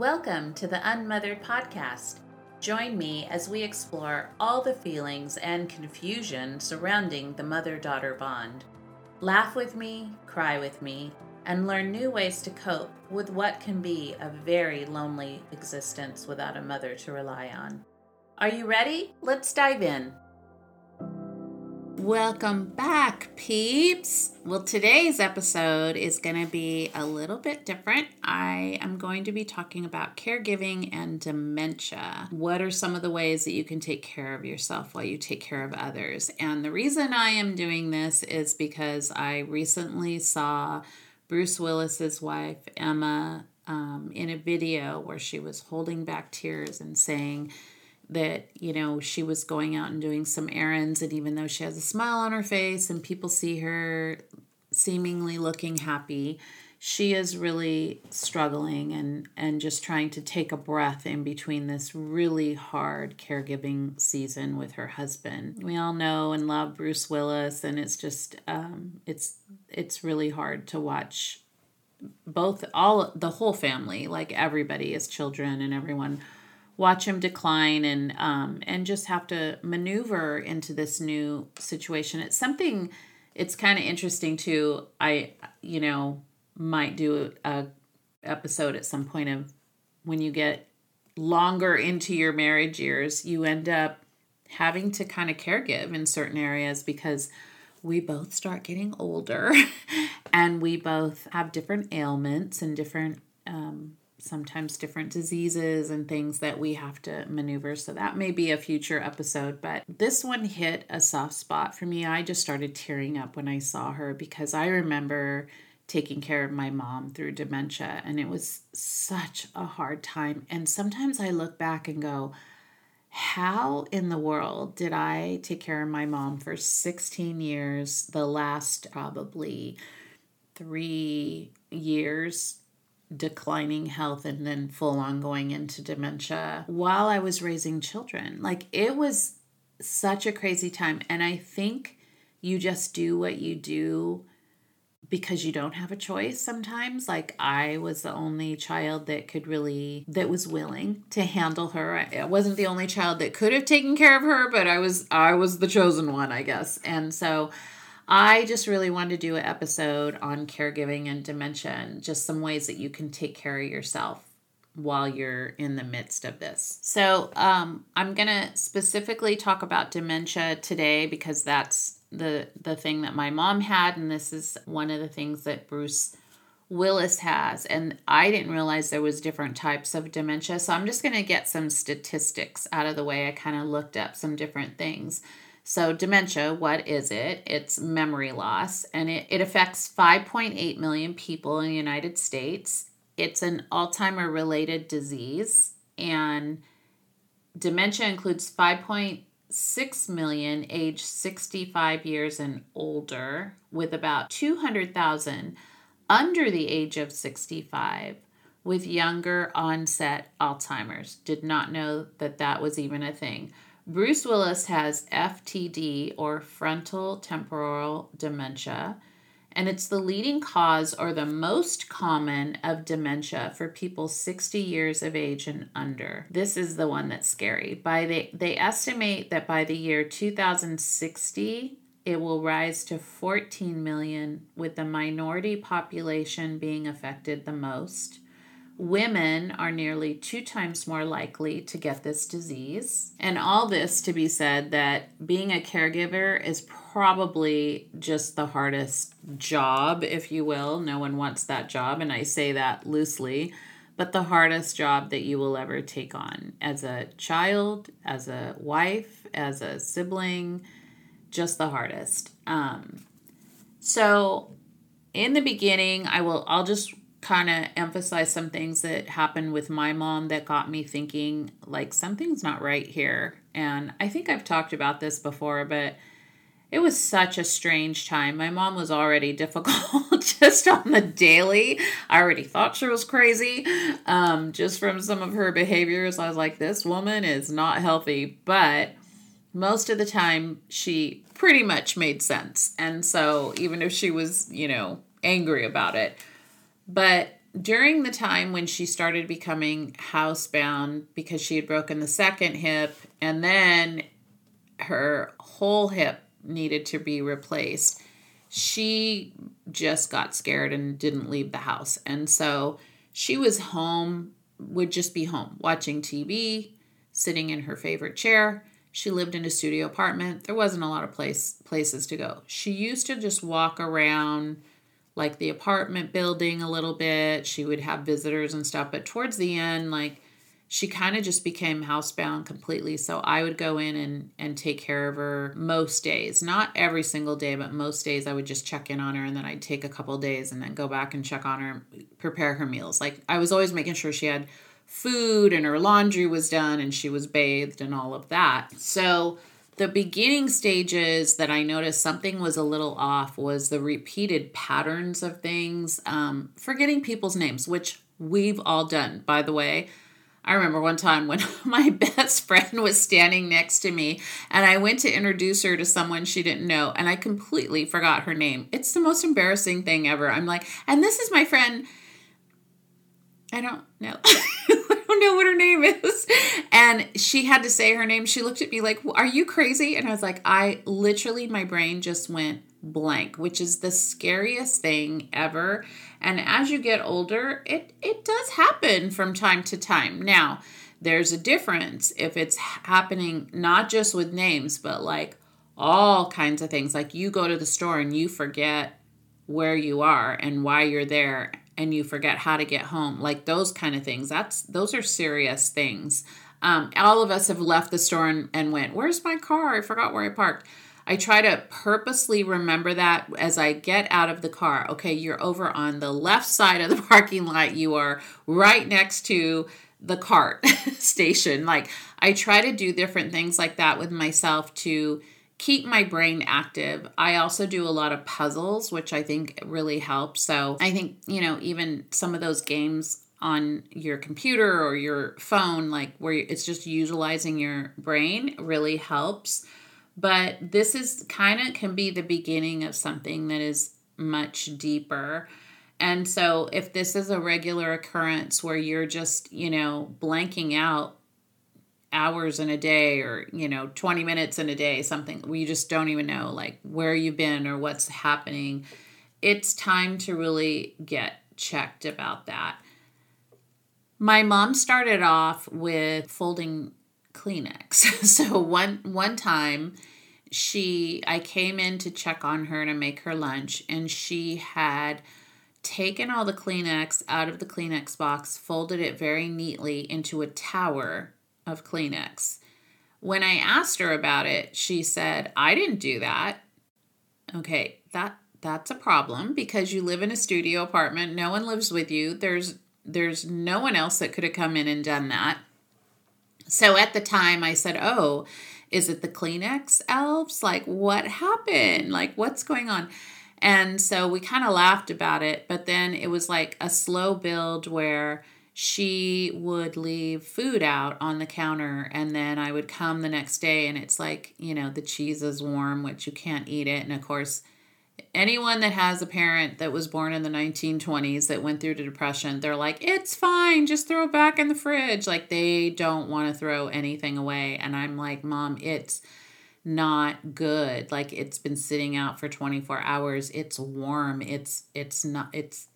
Welcome to the Unmothered Podcast. Join me as we explore all the feelings and confusion surrounding the mother daughter bond. Laugh with me, cry with me, and learn new ways to cope with what can be a very lonely existence without a mother to rely on. Are you ready? Let's dive in. Welcome back, peeps. Well, today's episode is going to be a little bit different. I am going to be talking about caregiving and dementia. What are some of the ways that you can take care of yourself while you take care of others? And the reason I am doing this is because I recently saw Bruce Willis's wife, Emma, um, in a video where she was holding back tears and saying, that you know she was going out and doing some errands and even though she has a smile on her face and people see her seemingly looking happy she is really struggling and and just trying to take a breath in between this really hard caregiving season with her husband. We all know and love bruce willis and it's just um, it's it's really hard to watch both all the whole family like everybody as children and everyone watch him decline and um, and just have to maneuver into this new situation. It's something. It's kind of interesting too. I you know might do a episode at some point of when you get longer into your marriage years, you end up having to kind of caregive in certain areas because we both start getting older and we both have different ailments and different um, sometimes different diseases and things that we have to maneuver. So that may be a future episode, but this one hit a soft spot for me. I just started tearing up when I saw her because I remember taking care of my mom through dementia and it was such a hard time. And sometimes I look back and go, how in the world did I take care of my mom for 16 years? The last probably three years declining health and then full on going into dementia while I was raising children. Like it was such a crazy time. And I think you just do what you do because you don't have a choice sometimes like i was the only child that could really that was willing to handle her i wasn't the only child that could have taken care of her but i was i was the chosen one i guess and so I just really wanted to do an episode on caregiving and dementia and just some ways that you can take care of yourself while you're in the midst of this. So, um, I'm going to specifically talk about dementia today because that's the the thing that my mom had and this is one of the things that Bruce Willis has and I didn't realize there was different types of dementia. So I'm just going to get some statistics out of the way. I kind of looked up some different things. So, dementia, what is it? It's memory loss, and it, it affects 5.8 million people in the United States. It's an Alzheimer related disease, and dementia includes 5.6 million age 65 years and older, with about 200,000 under the age of 65 with younger onset Alzheimer's. Did not know that that was even a thing. Bruce Willis has FTD or frontal temporal dementia, and it's the leading cause or the most common of dementia for people 60 years of age and under. This is the one that's scary. By the, they estimate that by the year 2060, it will rise to 14 million, with the minority population being affected the most. Women are nearly two times more likely to get this disease. And all this to be said that being a caregiver is probably just the hardest job, if you will. No one wants that job, and I say that loosely, but the hardest job that you will ever take on as a child, as a wife, as a sibling, just the hardest. Um, so, in the beginning, I will, I'll just kind of emphasize some things that happened with my mom that got me thinking like something's not right here. And I think I've talked about this before, but it was such a strange time. My mom was already difficult just on the daily. I already thought she was crazy um, just from some of her behaviors. I was like, this woman is not healthy. But most of the time, she pretty much made sense. And so even if she was, you know, angry about it, but during the time when she started becoming housebound because she had broken the second hip and then her whole hip needed to be replaced, she just got scared and didn't leave the house. And so she was home, would just be home watching TV, sitting in her favorite chair. She lived in a studio apartment. There wasn't a lot of place places to go. She used to just walk around like the apartment building a little bit. She would have visitors and stuff, but towards the end like she kind of just became housebound completely. So I would go in and, and take care of her most days. Not every single day, but most days I would just check in on her and then I'd take a couple days and then go back and check on her, prepare her meals. Like I was always making sure she had food and her laundry was done and she was bathed and all of that. So the beginning stages that I noticed something was a little off was the repeated patterns of things, um, forgetting people's names, which we've all done, by the way. I remember one time when my best friend was standing next to me and I went to introduce her to someone she didn't know and I completely forgot her name. It's the most embarrassing thing ever. I'm like, and this is my friend. I don't know. Know what her name is. And she had to say her name. She looked at me like, Are you crazy? And I was like, I literally, my brain just went blank, which is the scariest thing ever. And as you get older, it, it does happen from time to time. Now, there's a difference if it's happening not just with names, but like all kinds of things. Like you go to the store and you forget where you are and why you're there and you forget how to get home. Like those kind of things. That's those are serious things. Um, all of us have left the store and, and went, Where's my car? I forgot where I parked. I try to purposely remember that as I get out of the car. Okay, you're over on the left side of the parking lot. You are right next to the cart station. Like, I try to do different things like that with myself to keep my brain active. I also do a lot of puzzles, which I think really helps. So, I think, you know, even some of those games on your computer or your phone, like where it's just utilizing your brain, really helps. But this is kind of can be the beginning of something that is much deeper. And so if this is a regular occurrence where you're just, you know, blanking out hours in a day or, you know, 20 minutes in a day, something you just don't even know like where you've been or what's happening, it's time to really get checked about that. My mom started off with folding Kleenex. so one one time she I came in to check on her to make her lunch and she had taken all the Kleenex out of the Kleenex box, folded it very neatly into a tower of Kleenex. When I asked her about it, she said, "I didn't do that." Okay, that that's a problem because you live in a studio apartment, no one lives with you. There's there's no one else that could have come in and done that. So at the time, I said, Oh, is it the Kleenex elves? Like, what happened? Like, what's going on? And so we kind of laughed about it, but then it was like a slow build where she would leave food out on the counter and then I would come the next day and it's like, you know, the cheese is warm, which you can't eat it. And of course, anyone that has a parent that was born in the 1920s that went through the depression they're like it's fine just throw it back in the fridge. Like they don't want to throw anything away. And i'm like mom it's not good. Like it's been sitting out for 24 hours. It's warm. It's it's not it's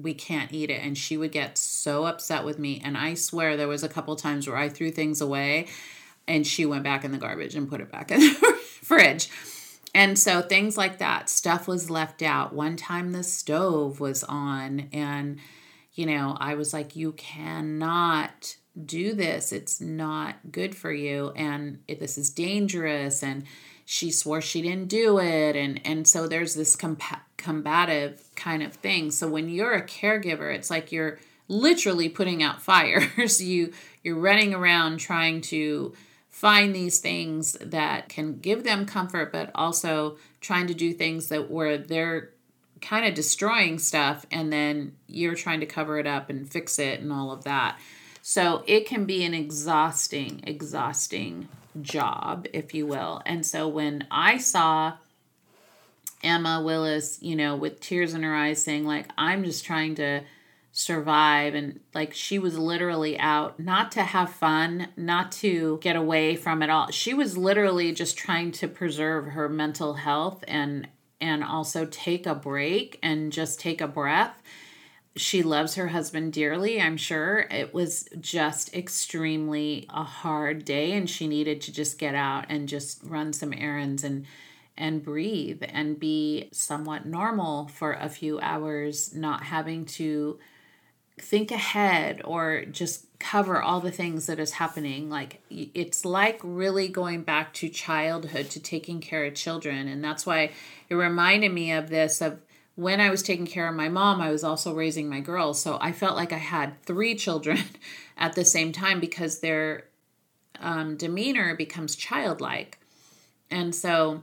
we can't eat it and she would get so upset with me and i swear there was a couple times where i threw things away and she went back in the garbage and put it back in the fridge and so things like that, stuff was left out. One time the stove was on, and, you know, I was like, you cannot do this. It's not good for you. And this is dangerous. And she swore she didn't do it. And, and so there's this comp- combative kind of thing. So when you're a caregiver, it's like you're literally putting out fires. you, you're running around trying to, find these things that can give them comfort, but also trying to do things that where they're kind of destroying stuff and then you're trying to cover it up and fix it and all of that. So it can be an exhausting, exhausting job, if you will. And so when I saw Emma Willis, you know, with tears in her eyes saying, like, I'm just trying to survive and like she was literally out not to have fun not to get away from it all she was literally just trying to preserve her mental health and and also take a break and just take a breath she loves her husband dearly i'm sure. It was just extremely a hard day and she needed to just get out and just run some errands and and breathe and be somewhat normal for a few hours not having to think ahead or just cover all the things that is happening. Like it's like really going back to childhood to taking care of children and that's why it reminded me of this of when I was taking care of my mom I was also raising my girls. So I felt like I had three children at the same time because their um, demeanor becomes childlike. And so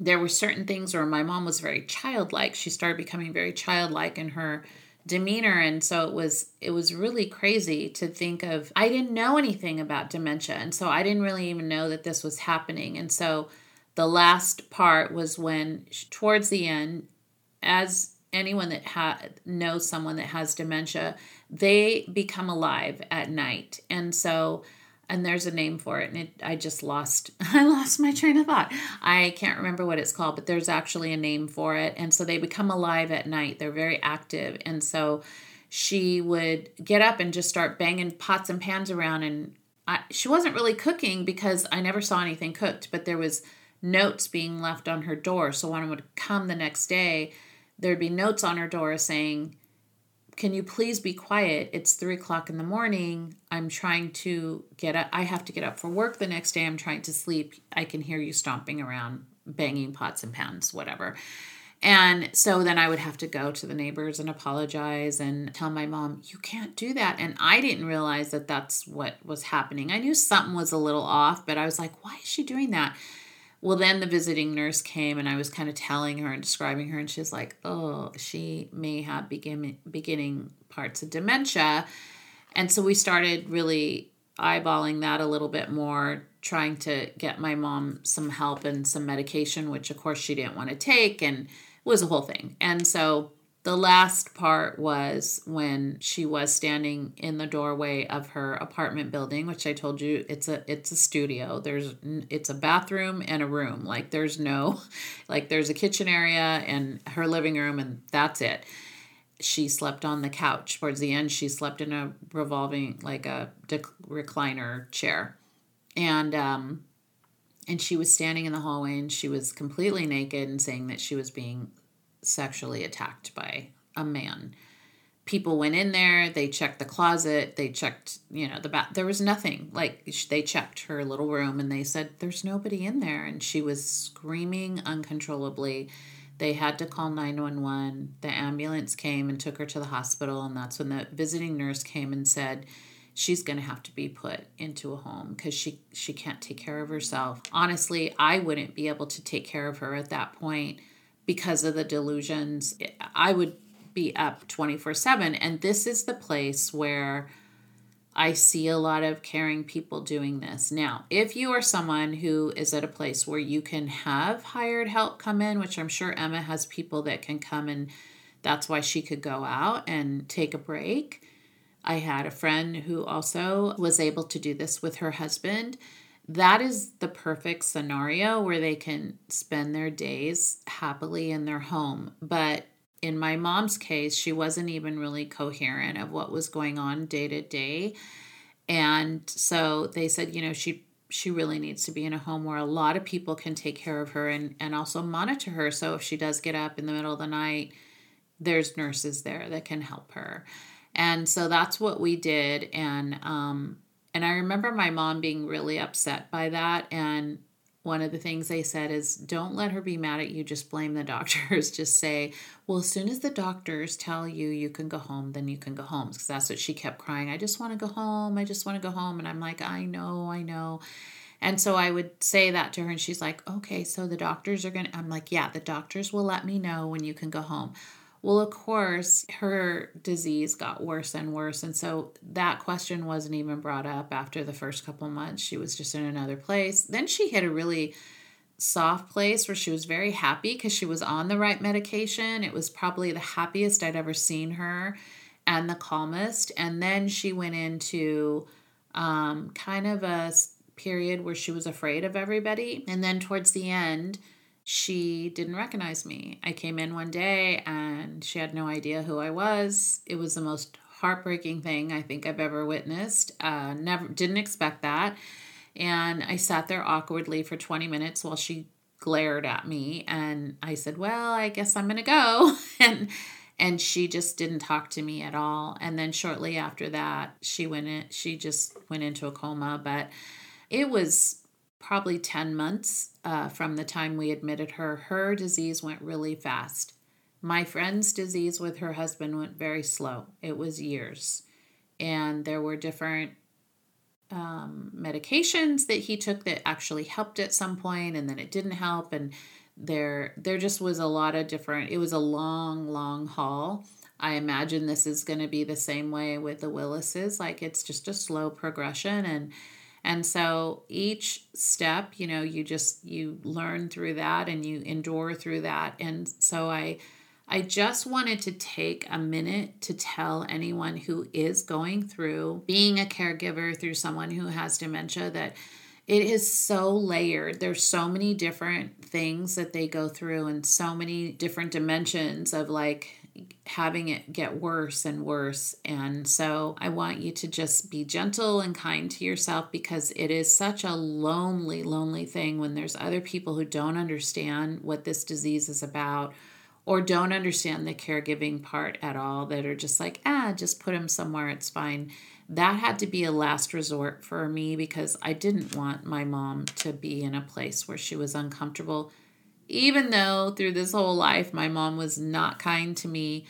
there were certain things where my mom was very childlike. She started becoming very childlike in her demeanor. And so it was it was really crazy to think of I didn't know anything about dementia. And so I didn't really even know that this was happening. And so the last part was when towards the end as anyone that ha- knows someone that has dementia they become alive at night. And so and there's a name for it and it, i just lost i lost my train of thought. I can't remember what it's called but there's actually a name for it. And so they become alive at night. They're very active. And so she would get up and just start banging pots and pans around. And I, she wasn't really cooking because i never saw anything cooked but there was notes being left on her door. So i would come the next day there'd be notes on her door saying can you please be quiet? It's three o'clock in the morning. I'm trying to get up. I have to get up for work the next day. I'm trying to sleep. I can hear you stomping around, banging pots and pans, whatever. And so then I would have to go to the neighbors and apologize and tell my mom, you can't do that. And I didn't realize that that's what was happening. I knew something was a little off, but I was like, why is she doing that? Well, then the visiting nurse came and I was kind of telling her and describing her, and she's like, oh, she may have begin, beginning parts of dementia. And so we started really eyeballing that a little bit more, trying to get my mom some help and some medication, which of course she didn't want to take, and it was a whole thing. And so the last part was when she was standing in the doorway of her apartment building, which I told you it's a it's a studio. There's it's a bathroom and a room. Like there's no like there's a kitchen area and her living room and that's it. She slept on the couch. Towards the end, she slept in a revolving like a recliner chair. And um and she was standing in the hallway and she was completely naked and saying that she was being sexually attacked by a man. People went in there, they checked the closet, they checked, you know, the bath. There was nothing. Like they checked her little room and they said, There's nobody in there. And she was screaming uncontrollably. They had to call 911. The ambulance came and took her to the hospital. And that's when the visiting nurse came and said, she's going to have to be put into a home because she she can't take care of herself honestly i wouldn't be able to take care of her at that point because of the delusions. I would be up 24 7. And this is the place where I see a lot of caring people doing this. Now, if you are someone who is at a place where you can have hired help come in, which I'm sure Emma has people that can come and that's why she could go out and take a break. I had a friend who also was able to do this with her husband that is the perfect scenario where they can spend their days happily in their home. But in my mom's case, she wasn't even really coherent of what was going on day to day. And so they said, you know, she she really needs to be in a home where a lot of people can take care of her and, and also monitor her. So if she does get up in the middle of the night, there's nurses there that can help her. And so that's what we did. And um, and I remember my mom being really upset by that. And one of the things they said is don't let her be mad at you, just blame the doctors. just say, well, as soon as the doctors tell you you can go home, then you can go home. Because that's what she kept crying. I just want to go home. I just want to go home. And I'm like, I know, I know. And so I would say that to her, and she's like, okay, so the doctors are going to, I'm like, yeah, the doctors will let me know when you can go home. Well, of course, her disease got worse and worse. And so that question wasn't even brought up after the first couple months. She was just in another place. Then she hit a really soft place where she was very happy because she was on the right medication. It was probably the happiest I'd ever seen her. and the calmest. And then she went into um, kind of a period where she was afraid of everybody. And then towards the end, she didn't recognize me. I came in one day and she had no idea who I was. It was the most heartbreaking thing I think I've ever witnessed. Uh, never didn't expect that. And I sat there awkwardly for 20 minutes while she glared at me and I said, "Well, I guess I'm going to go." and and she just didn't talk to me at all. And then shortly after that, she went in she just went into a coma, but it was probably 10 months uh, from the time we admitted her. Her disease went really fast. My friend's disease with her husband went very slow. It was years. And there were different um, medications that he took that actually helped at some point, and then it didn't help. And there, there just was a lot of different, it was a long, long haul. I imagine this is going to be the same way with the Willises. Like it's just a slow progression. And and so each step, you know, you just you learn through that and you endure through that. And so I I just wanted to take a minute to tell anyone who is going through being a caregiver through someone who has dementia that it is so layered. There's so many different things that they go through and so many different dimensions of like having it get worse and worse. And so I want you to just be gentle and kind to yourself because it is such a lonely, lonely thing when there's other people who don't understand what this disease is about or don't understand the caregiving part at all that are just like, ah, just put him somewhere, it's fine. That had to be a last resort for me because I didn't want my mom to be in a place where she was uncomfortable even though through this whole life my mom was not kind to me,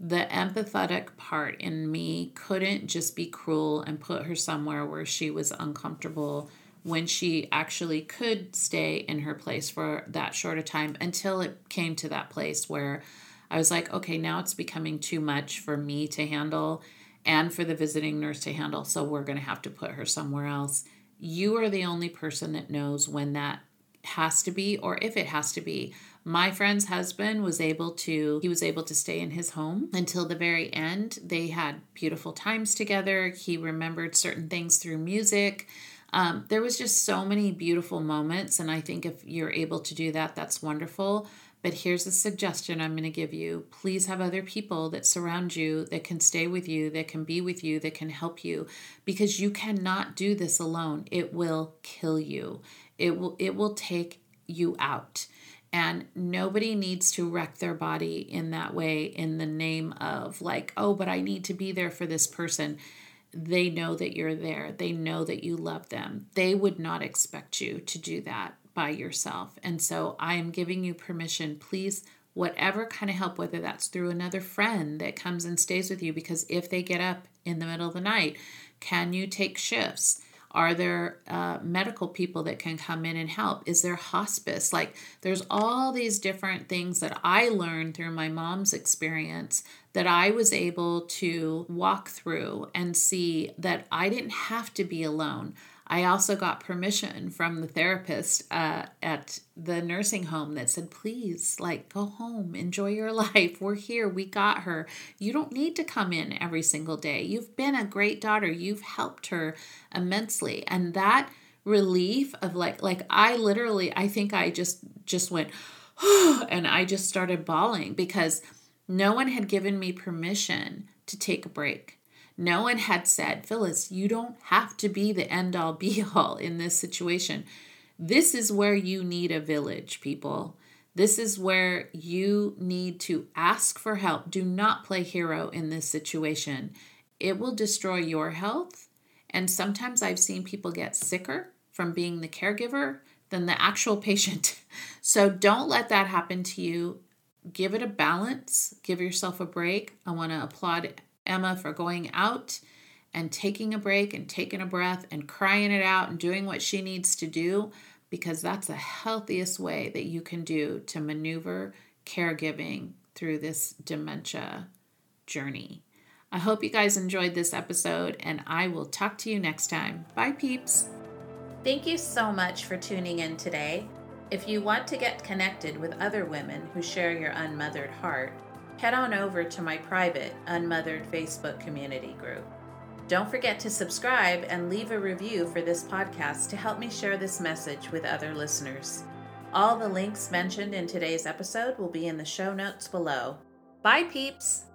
the empathetic part in me couldn't just be cruel and put her somewhere where she was uncomfortable when she actually could stay in her place for that short a time until it came to that place where I was like, okay, now it's becoming too much for me to handle and for the visiting nurse to handle. So we're going to have to put her somewhere else. You are the only person that knows when that has to be or if it has to be. My friend's husband was able to he was able to stay in his home until the very end. They had beautiful times together. He remembered certain things through music. Um, there was just so many beautiful moments and I think if you're able to do that that's wonderful. But here's a suggestion I'm going to give you. Please have other people that surround you, that can stay with you, that can be with you, that can help you, because you cannot do this alone. It will kill you. It will it will take you out. And nobody needs to wreck their body in that way in the name of like, oh, but I need to be there for this person. They know that you're there. They know that you love them. They would not expect you to do that by yourself. And so I am giving you permission. Please, whatever kind of help, whether that's through another friend that comes and stays with you, because if they get up in the middle of the night, can you take shifts? Are there uh, medical people that can come in and help? Is there hospice? Like, there's all these different things that I learned through my mom's experience that I was able to walk through and see that I didn't have to be alone. I also got permission from the therapist uh, at the nursing home that said, please, like, go home, enjoy your life. We're here. We got her. You don't need to come in every single day. You've been a great daughter. You've helped her immensely. And that relief of like, like, I literally, I think I just, just went, and I just started bawling because no one had given me permission to take a break no one had said, Phylis, you don't have to be the end all be all in this situation. This is where you need a village, people. This is where you need to ask for help. Do not play hero in this situation. It will destroy your health. And sometimes I've seen people get sicker from being the caregiver than the actual patient. So don't let that happen to you. Give it a balance, give yourself a break. I want to applaud Emma for going out and taking a break and taking a breath and crying it out and doing what she needs to do because that's the healthiest way that you can do to maneuver caregiving through this dementia journey. I hope you guys enjoyed this episode and I will talk to you next time. Bye, peeps. Thank you so much for tuning in today. If you want to get connected with other women who share your unmothered heart, head on over to my private Unmothered Facebook community group. Don't forget to subscribe and leave a review for this podcast to help me share this message with other listeners. All the links mentioned in today's episode will be in the show notes below. Bye, peeps!